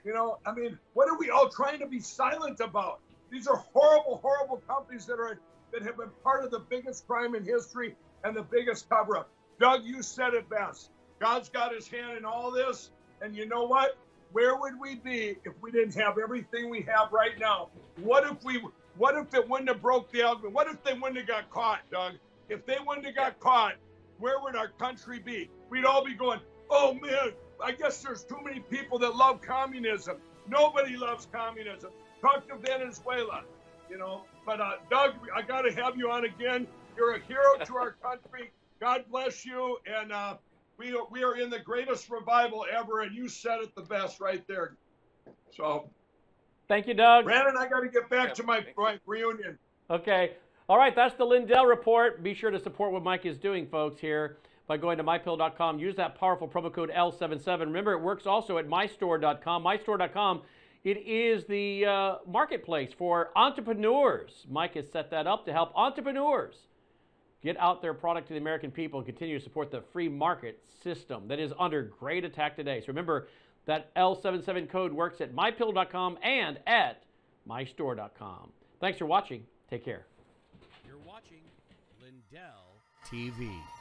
You know, I mean, what are we all trying to be silent about? These are horrible, horrible companies that are that have been part of the biggest crime in history and the biggest cover up. Doug, you said it best. God's got his hand in all this. And you know what? Where would we be if we didn't have everything we have right now? What if we what if it wouldn't have broke the algorithm? What if they wouldn't have got caught, Doug? If they wouldn't have got caught, where would our country be? We'd all be going, oh man, I guess there's too many people that love communism. Nobody loves communism. Talk to Venezuela, you know. But uh, Doug, I got to have you on again. You're a hero to our country. God bless you. And uh, we are, we are in the greatest revival ever. And you said it the best right there. So, Thank you, Doug. Brannon, I got to get back Yeah, to my, my reunion. Okay. All right, that's the Lindell report. Be sure to support what Mike is doing, folks, here by going to mypill.com. Use that powerful promo code L77. Remember, it works also at mystore.com. Mystore.com, it is the uh, marketplace for entrepreneurs. Mike has set that up to help entrepreneurs get out their product to the American people and continue to support the free market system that is under great attack today. So remember, that L77 code works at mypill.com and at mystore.com. Thanks for watching. Take care. Lindell TV.